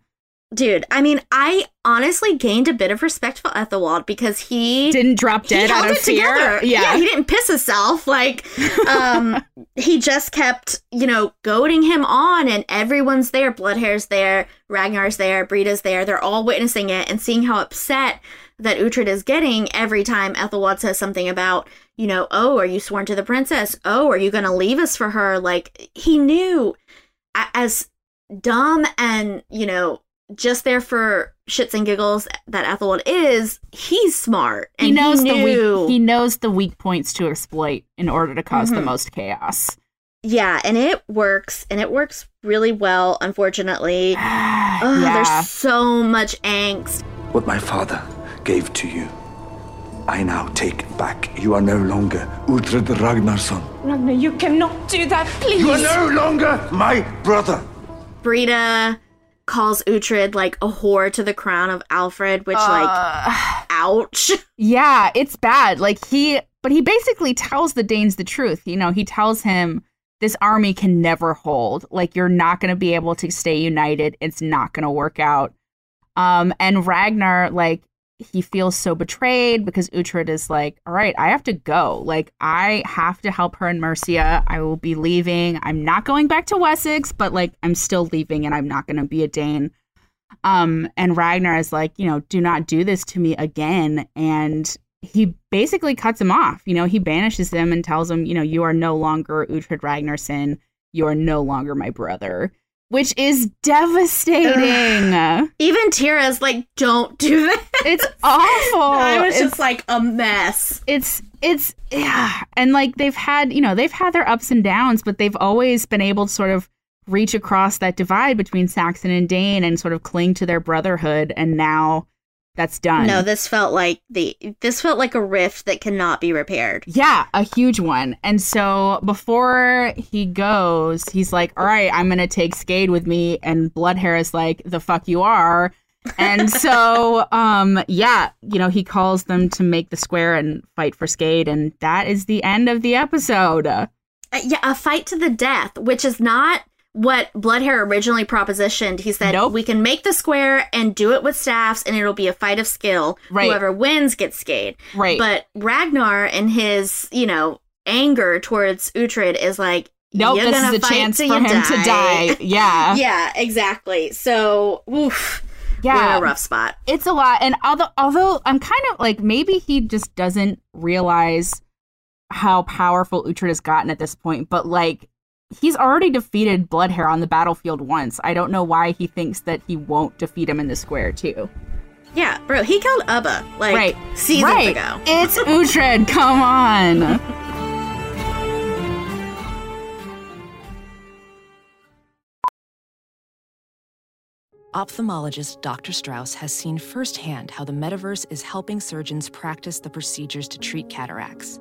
Dude, I mean, I honestly gained a bit of respect for Ethelwald because he Didn't drop dead out of fear. together. Yeah. he didn't piss himself. Like, um, (laughs) he just kept, you know, goading him on, and everyone's there. Bloodhair's there, Ragnar's there, Brida's there. They're all witnessing it and seeing how upset that Uhtred is getting every time Ethelwald says something about, you know, oh, are you sworn to the princess? Oh, are you going to leave us for her? Like, he knew as dumb and, you know, just there for shits and giggles that Ethelwald is, he's smart. And he knows he the weak he knows the weak points to exploit in order to because the Mhm. most chaos. Yeah, and it works, and it works really well, unfortunately. (sighs) Ugh, Yeah. There's so much angst. What my father gave to you, I now take back. You are no longer Uhtred Ragnarsson. Ragnar, you cannot do that, please. You are no longer my brother. Brida calls Uhtred like a whore to the crown of Alfred, which, like, ouch. (laughs) Yeah, it's bad. Like he, but he basically tells the Danes the truth. You know, he tells him this army can never hold. Like you're not going to be able to stay united. It's not going to work out. Um, and Ragnar, like he feels so betrayed because Uhtred is like, all right, I have to go. Like I have to help her in Mercia. I will be leaving. I'm not going back to Wessex, but like I'm still leaving, and I'm not going to be a Dane. Um, and Ragnar is like, you know, do not do this to me again. And he basically cuts him off. You know, he banishes him and tells him, you know, you are no longer Uhtred Ragnarsson. You are no longer my brother, which is devastating. (laughs) Even Thyra's like, don't do that. It's (laughs) awful. I was It's- just like a mess. it's it's yeah and like they've had you know they've had their ups and downs but they've always been able to sort of reach across that divide between saxon and dane and sort of cling to their brotherhood and now that's done. No, this felt like the this felt like a rift that cannot be repaired. yeah a huge one. And so before he goes he's like all right i'm gonna take skade with me and bloodhair is like the fuck you are. And (laughs) so um yeah you know he calls them to make the square and fight for skade and that is the end of the episode. Uh, yeah, a fight to the death, which is not what Bloodhair originally propositioned. He said Nope. we can make the square and do it with staffs, and it'll be a fight of skill. Right. Whoever wins gets Skade. Right. But Ragnar and his, you know, anger towards Uhtred is like, Nope, you're this is a chance for him to die. (laughs) Yeah. yeah, exactly. So, oof, we're Yeah. in a rough spot. It's a lot. And although although I'm kind of like maybe he just doesn't realize how powerful Uhtred has gotten at this point, but like he's already defeated Bloodhair on the battlefield once. I don't know why he thinks that he won't defeat him in the square too. Yeah, bro, he killed Ubba like right. seasons right. ago. It's (laughs) Uhtred, come on. Ophthalmologist Dr. Strauss has seen firsthand how the metaverse is helping surgeons practice the procedures to treat cataracts.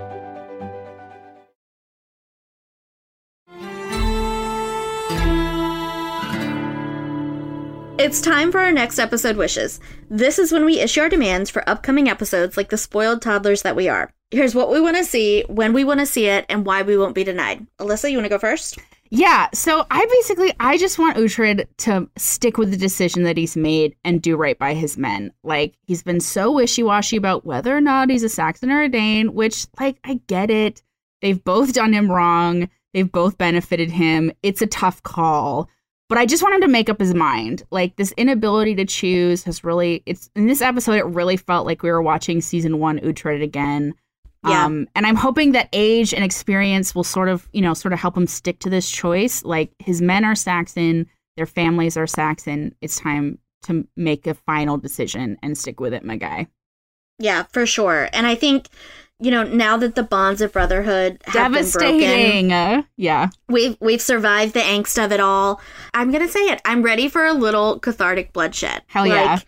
It's time for our next episode wishes. This is when we issue our demands for upcoming episodes like the spoiled toddlers that we are. Here's what we want to see, when we want to see it, and why we won't be denied. Alyssa, you want to go first? Yeah, so I basically I just want Uhtred to stick with the decision that he's made and do right by his men. Like he's been so wishy-washy about whether or not he's a Saxon or a Dane, which like I get it. They've both done him wrong. They've both benefited him. It's a tough call. But I just want him to make up his mind. Like this inability to choose has really it's in this episode it really felt like we were watching season 1 Uhtred again. Yeah. Um, and I'm hoping that age and experience will sort of, you know, sort of help him stick to this choice. Like his men are Saxon, their families are Saxon. It's time to make a final decision and stick with it, my guy. Yeah, for sure. And I think, you know, now that the bonds of brotherhood have been broken, yeah. we've we've survived the angst of it all. I'm gonna say it. I'm ready for a little cathartic bloodshed. Hell yeah.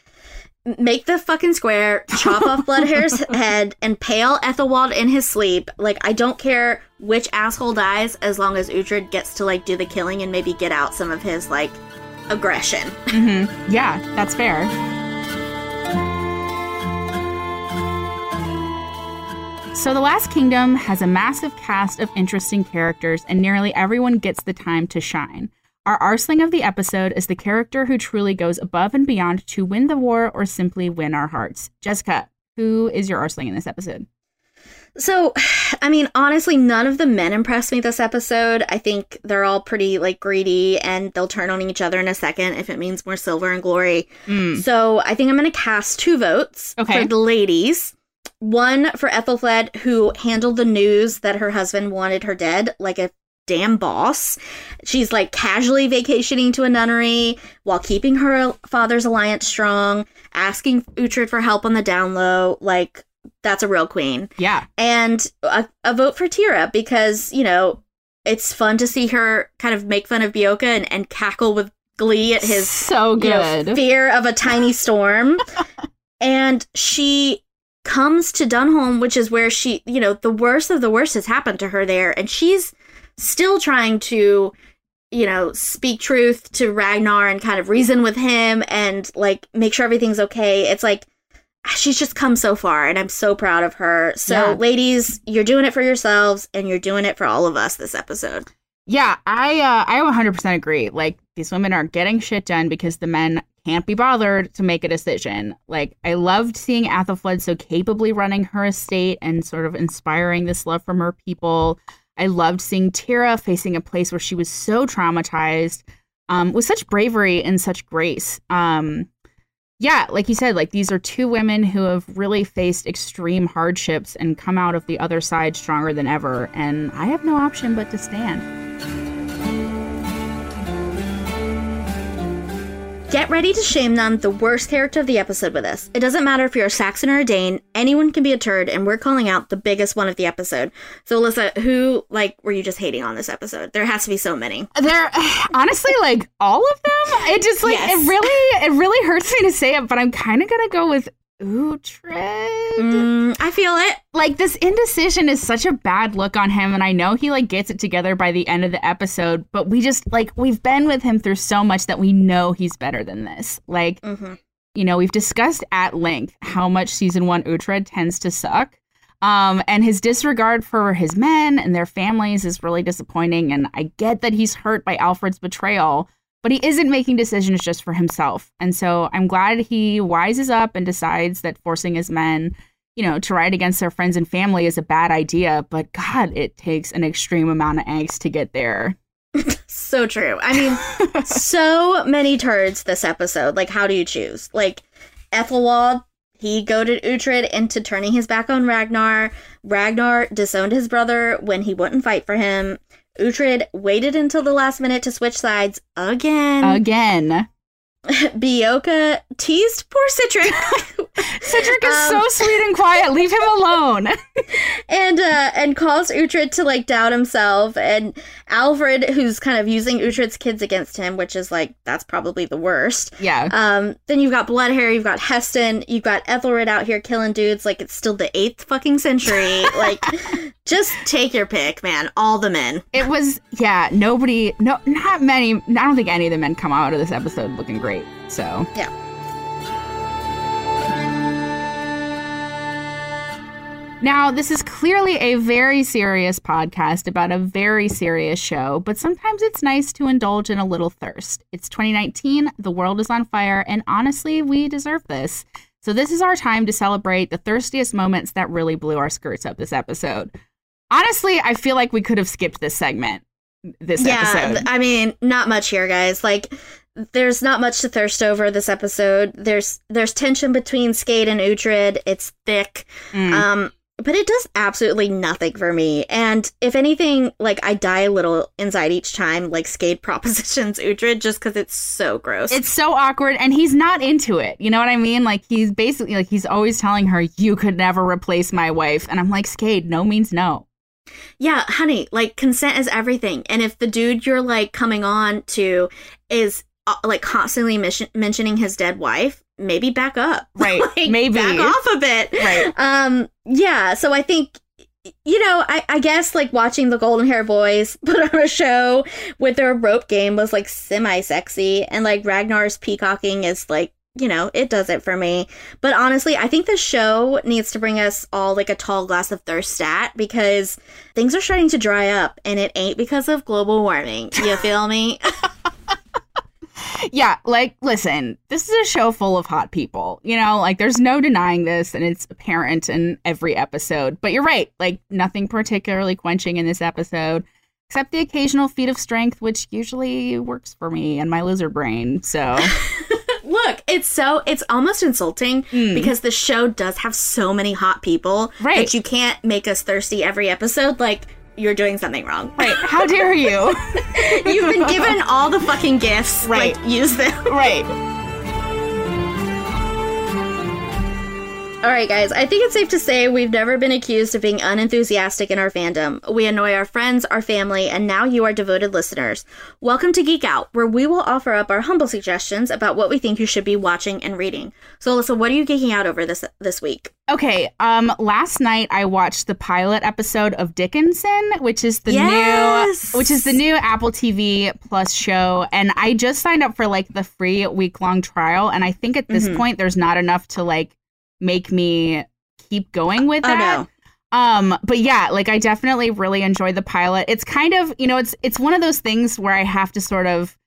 Make the fucking square, chop off Bloodhair's (laughs) head, and pale Ethelwald in his sleep. Like I don't care which asshole dies, as long as Uhtred gets to like do the killing and maybe get out some of his like aggression. hmm Yeah, that's fair. So, The Last Kingdom has a massive cast of interesting characters, and nearly everyone gets the time to shine. Our Arsling of the episode is the character who truly goes above and beyond to win the war or simply win our hearts. Jessica, who is your Arsling in this episode? So, I mean, honestly, none of the men impress me this episode. I think they're all pretty like greedy and they'll turn on each other in a second if it means more silver and glory. Mm. So, I think I'm going to cast two votes Okay. for the ladies. One for Ethelfled, who handled the news that her husband wanted her dead like a damn boss. She's like casually vacationing to a nunnery while keeping her father's alliance strong, asking Uhtred for help on the down low. Like, that's a real queen Yeah. and a, a vote for Thyra because you know it's fun to see her kind of make fun of Beocca and, and cackle with glee at his So you know, good. fear of a tiny storm. (laughs) and she comes to Dunholm, which is where she, you know, the worst of the worst has happened to her there, and she's still trying to, you know, speak truth to Ragnar and kind of reason with him and like make sure everything's okay. It's like she's just come so far and I'm so proud of her. So Yeah. ladies, you're doing it for yourselves and you're doing it for all of us this episode. Yeah, I uh, I 100% agree. Like these women are getting shit done because the men can't be bothered to make a decision. Like I loved seeing Athelflaed so capably running her estate and sort of inspiring this love from her people. I loved seeing Thyra facing a place where she was so traumatized um, with such bravery and such grace. Um, yeah, like you said, like these are two women who have really faced extreme hardships and come out of the other side stronger than ever. And I have no option but to stand. Get ready to shame them, the worst character of the episode with us. It doesn't matter if you're a Saxon or a Dane, anyone can be a turd, and we're calling out the biggest one of the episode. So, Alyssa, who, like, were you just hating on this episode? There has to be so many. They're (sighs) honestly like all of them. It just like Yes. it really it really hurts me to say it, but I'm kind of gonna go with Uhtred. Mm, I feel it. Like this indecision is such a bad look on him, and I know he like gets it together by the end of the episode, but we just like we've been with him through so much that we know he's better than this. Like Mhm. you know, we've discussed at length how much season one Uhtred tends to suck. Um, and his disregard for his men and their families is really disappointing. And I get that he's hurt by Alfred's betrayal, but he isn't making decisions just for himself. And so I'm glad he wises up and decides that forcing his men, you know, to ride against their friends and family is a bad idea. But God, it takes an extreme amount of angst to get there. (laughs) So true. I mean, so many turds this episode. Like, how do you choose? Like, Ethelwald, he goaded Uhtred into turning his back on Ragnar. Ragnar disowned his brother when he wouldn't fight for him. Uhtred waited until the last minute to switch sides again. Again. (laughs) Beocca teased poor Sihtric. (laughs) (laughs) Sihtric is Um, so sweet and quiet. Leave him alone. (laughs) and uh and caused Uhtred to like doubt himself and Alfred who's kind of using Uhtred's kids against him which is like that's probably the worst yeah. um then you've got Blood Bloodhair you've got Haesten you've got Ethelred out here killing dudes like it's still the 8th fucking century (laughs) like just take your pick man all the men It was yeah, nobody no not many I don't think any of the men come out of this episode looking great. So yeah Now, this is clearly a very serious podcast about a very serious show, but sometimes it's nice to indulge in a little thirst. It's 2019, the world is on fire, and honestly, we deserve this. So, this is our time to celebrate the thirstiest moments that really blew our skirts up this episode. Honestly, I feel like we could have skipped this segment this yeah episode. I mean not much here guys like there's not much to thirst over this episode there's there's tension between Skade and Uhtred it's thick Mm. Um, but it does absolutely nothing for me. And if anything, like I die a little inside each time, like Skade (laughs) propositions Uhtred just because it's so gross. It's so awkward, and he's not into it. You know what I mean? Like he's basically like he's always telling her, "You could never replace my wife," and I'm like, "Skade, no means no." yeah, honey, like consent is everything. And if the dude you're like coming on to is uh, like constantly mission- mentioning his dead wife, maybe back up. (laughs) Right, Like, maybe. back off a bit. Right. Um. Yeah. So I think. You know, I, I guess like watching the Golden Hair Boys (laughs) put on a show with their rope game was like semi sexy, and like Ragnar's peacocking is like you know, it does it for me. But honestly, I think the show needs to bring us all like a tall glass of thirst stat because things are starting to dry up and it ain't because of global warming. You feel me? (laughs) yeah, like listen, this is a show full of hot people. You know, like there's no denying this and it's apparent in every episode. But you're right, like nothing particularly quenching in this episode except the occasional feat of strength which usually works for me and my lizard brain. So (laughs) Look, it's so it's almost insulting hmm. because the show does have so many hot people Right. that you can't make us thirsty every episode like you're doing something wrong. Right. How dare you? (laughs) You've been given all the fucking gifts. Right. Like, use them. right. All right, guys, I think it's safe to say we've never been accused of being unenthusiastic in our fandom. We annoy our friends, our family, and now you, our devoted listeners. Welcome to Geek Out, where we will offer up our humble suggestions about what we think you should be watching and reading. So, Alyssa, what are you geeking out over this this week? Okay, um last night I watched the pilot episode of Dickinson, which is the Yes! new which is the new Apple TV Plus show and I just signed up for like the free week-long trial and I think at this Mhm. point there's not enough to like make me keep going with Oh, that. Um, but yeah, like I definitely really enjoyed the pilot. It's kind of, you know, it's it's one of those things where I have to sort of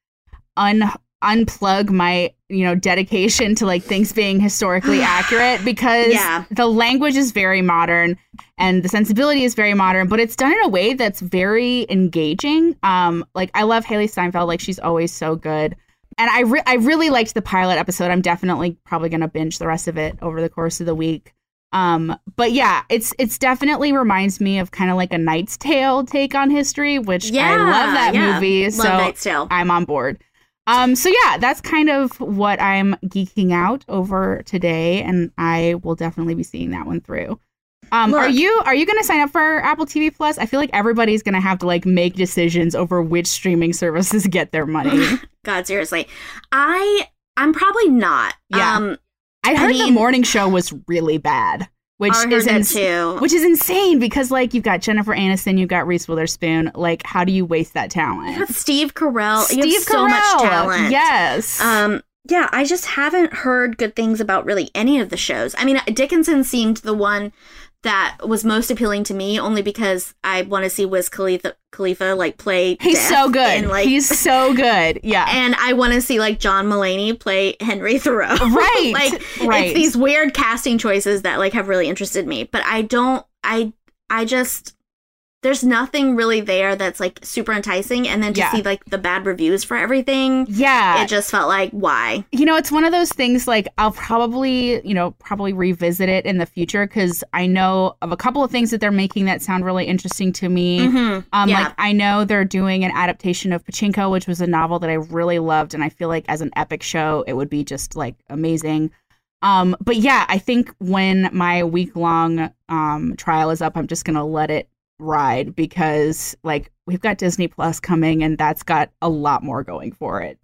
un unplug my, you know, dedication to like things being historically (sighs) accurate because Yeah. the language is very modern and the sensibility is very modern, but it's done in a way that's very engaging. Um, like I love Hailee Steinfeld, like she's always so good. And I re- I really liked the pilot episode. I'm definitely probably gonna binge the rest of it over the course of the week. Um, but yeah, it's it's definitely reminds me of kind of like a Knight's Tale take on history, which I love that yeah. movie. Love so Knight's Tale. I'm on board. Um, so yeah, that's kind of what I'm geeking out over today, and I will definitely be seeing that one through. Um, are you are you going to sign up for Apple TV Plus? I feel like everybody's going to have to like make decisions over which streaming services (laughs) get their money. (laughs) God, seriously. I I'm probably not. Yeah. Um I heard the mean- morning show was really bad, which I is ins- which is insane because like you've got Jennifer Aniston, you've got Reese Witherspoon. Like, how do you waste that talent? Steve Carell, you Steve have so much Carell, talent. yes. Um, yeah, I just haven't heard good things about really any of the shows. I mean, Dickinson seemed the one that was most appealing to me, only because I want to see Wiz Khalifa, Khalifa like play. He's so good. and, like, He's so good. (laughs) Yeah. and I want to see like John Mulaney play Henry Thoreau. (laughs) Right, like right. it's these weird casting choices that like have really interested me, but I don't. I I just there's nothing really there that's like super enticing, and then to Yeah. see like the bad reviews for everything, yeah. it just felt like why. you know, it's one of those things like I'll probably, you know, probably revisit it in the future because I know of a couple of things that they're making that sound really interesting to me. Mhm. Um, Yeah. like I know they're doing an adaptation of Pachinko, which was a novel that I really loved, and I feel like as an epic show, it would be just like amazing. Um, but yeah, I think when my week long um trial is up, I'm just gonna let it ride because like we've got Disney Plus coming, and that's got a lot more going for it.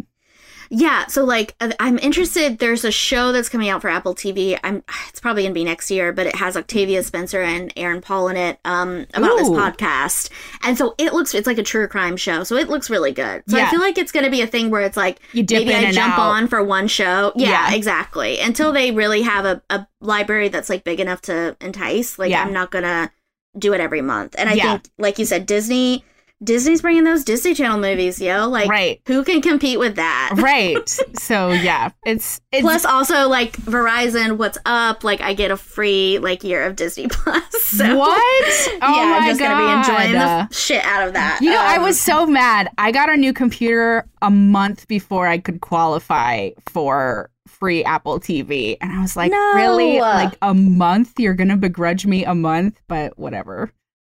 Yeah, so like uh, I'm interested. There's a show that's coming out for Apple TV. I'm it's probably gonna be next year, but it has Octavia Spencer and Aaron Paul in it um, about this podcast, and so it looks it's like a true crime show, so it looks really good. So I feel like it's gonna be a thing where it's like You dip maybe I and jump out. on for one show. Yeah, Yeah. exactly. Until they really have a, a library that's like big enough to entice. Like Yeah. I'm not gonna do it every month. And I Yeah. think, like you said, Disney. Disney's bringing those Disney Channel movies, yo. Like, Right. who can compete with that? (laughs) right. So yeah, it's it's Plus, also like Verizon, what's up? Like, I get a free like year of Disney (laughs) Plus. So. what? (laughs) yeah, Oh my I'm just god! gonna be enjoying the shit out of that. You know, I Um, was so mad. I got a new computer a month before I could qualify for free Apple TV, and I was like, No. really? Like a month? You're gonna begrudge me a month? But whatever.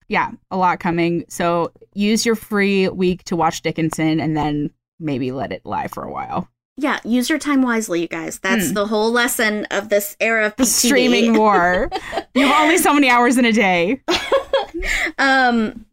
Yeah, a lot coming. So use your free week to watch Dickinson, and then maybe let it lie for a while. yeah. Use your time wisely, you guys. That's Hmm. the whole lesson of this era of peak TV. Streaming war. (laughs) you have only so many hours in a day. (laughs) Um.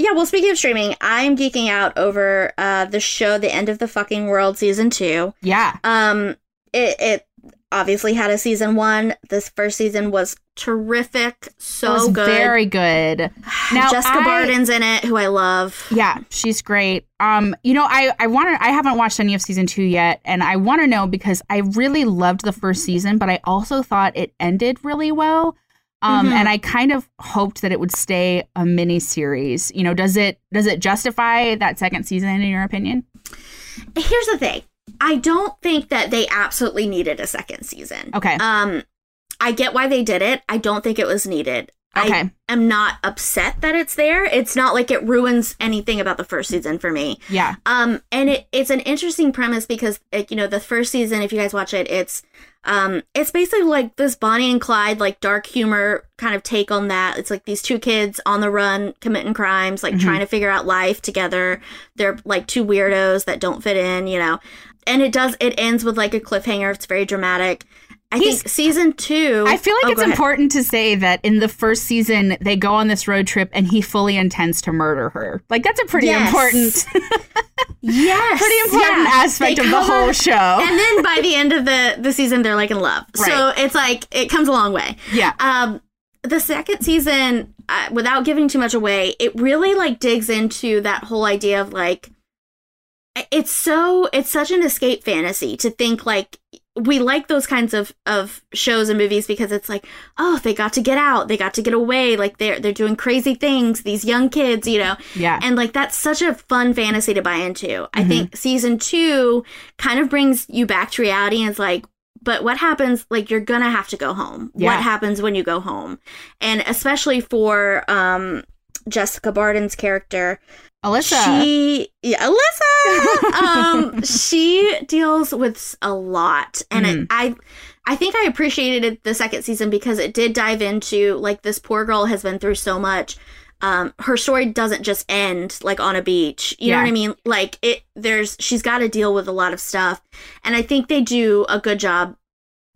Yeah, well, speaking of streaming, I'm geeking out over uh the show The End of the Fucking World season two. Yeah. Um, it, it obviously had a season one. This first season was terrific, so was good. very good. (sighs) Now, Jessica I- Barden's in it, who I love. Yeah, she's great. Um, you know, I I want to. I haven't watched any of season two yet, and I want to know because I really loved the first season, but I also thought it ended really well. Um, Mhm. and I kind of hoped that it would stay a mini series. You know, does it does it justify that second season in your opinion? Here's the thing. I don't think that they absolutely needed a second season. Okay. Um, I get why they did it. I don't think it was needed. Okay. I am not upset that it's there. It's not like it ruins anything about the first season for me. Yeah. Um, and it, it's an interesting premise because, like, you know, the first season, if you guys watch it, it's um, it's basically like this Bonnie and Clyde, like dark humor kind of take on that. It's like these two kids on the run committing crimes, like Mhm. trying to figure out life together. They're like two weirdos that don't fit in, you know. And it does. It ends with like a cliffhanger. It's very dramatic. I think season two. I feel like Oh, it's important to say that in the first season they go on this road trip and he fully intends to murder her. Like that's a pretty Yes. important (laughs) Yes, Pretty important yeah. aspect They of the whole show. And then by the end of the the season, they're like in love. So it's like it comes a long way. Yeah. Um, the second season, uh, without giving too much away, it really like digs into that whole idea of like it's so it's such an escape fantasy to think like we like those kinds of of shows and movies because it's like oh they got to get out they got to get away like they're they're doing crazy things these young kids you know Yeah. and like that's such a fun fantasy to buy into i Mhm. think season two kind of brings you back to reality and it's like but what happens like you're gonna have to go home Yeah. what happens when you go home and especially for um jessica barden's character Alyssa. she yeah, alyssa! (laughs) Um she deals with a lot and Mhm. it, i i think i appreciated it the second season because it did dive into like this poor girl has been through so much. Um her story doesn't just end like on a beach. You know what i mean? Like it there's she's got to deal with a lot of stuff and i think they do a good job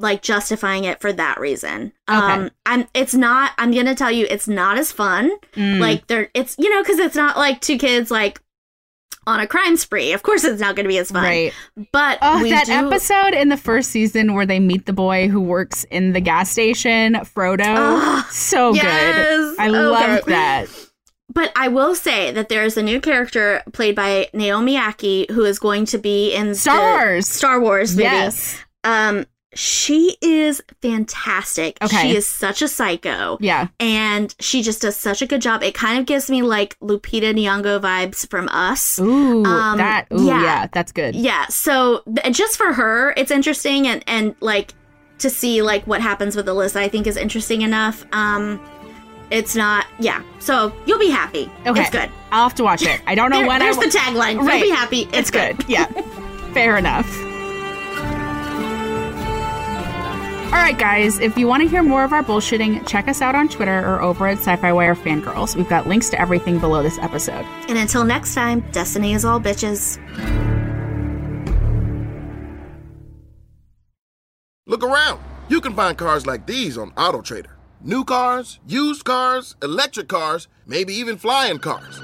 like justifying it for that reason um i'm it's not i'm gonna tell you it's not as fun Mm. like they're it's you know because it's not like two kids like on a crime spree of course it's not gonna be as fun Right. but Oh, that do, episode in the first season where they meet the boy who works in the gas station, Frodo. So yes, good. I okay. love that. But I will say that there is a new character played by Naomi Ackie who is going to be in Star the Wars. Star Wars movie. Yes. Um, she is fantastic. Okay. She is such a psycho. Yeah. And she just does such a good job. It kind of gives me like Lupita Nyong'o vibes from Us. Ooh, Um, that. Ooh, yeah. that's good. Yeah. So th- just for her, it's interesting and and like to see like what happens with Alyssa, I think is interesting enough. Um, it's not. Yeah. So you'll be happy. Okay. It's good. I'll have to watch it. I don't know There- when there's I the tagline. You'll be happy. It's good. Yeah. (laughs) Fair enough. All right, guys, if you want to hear more of our bullshitting, check us out on Twitter or over at Sci Fi Wire Fangirls. We've got links to everything below this episode. And until next time, Destiny is all bitches. Look around. You can find cars like these on AutoTrader. New cars, used cars, electric cars, maybe even flying cars.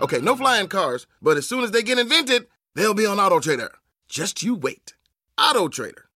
Okay, no flying cars, but as soon as they get invented, they'll be on AutoTrader. Just you wait. AutoTrader.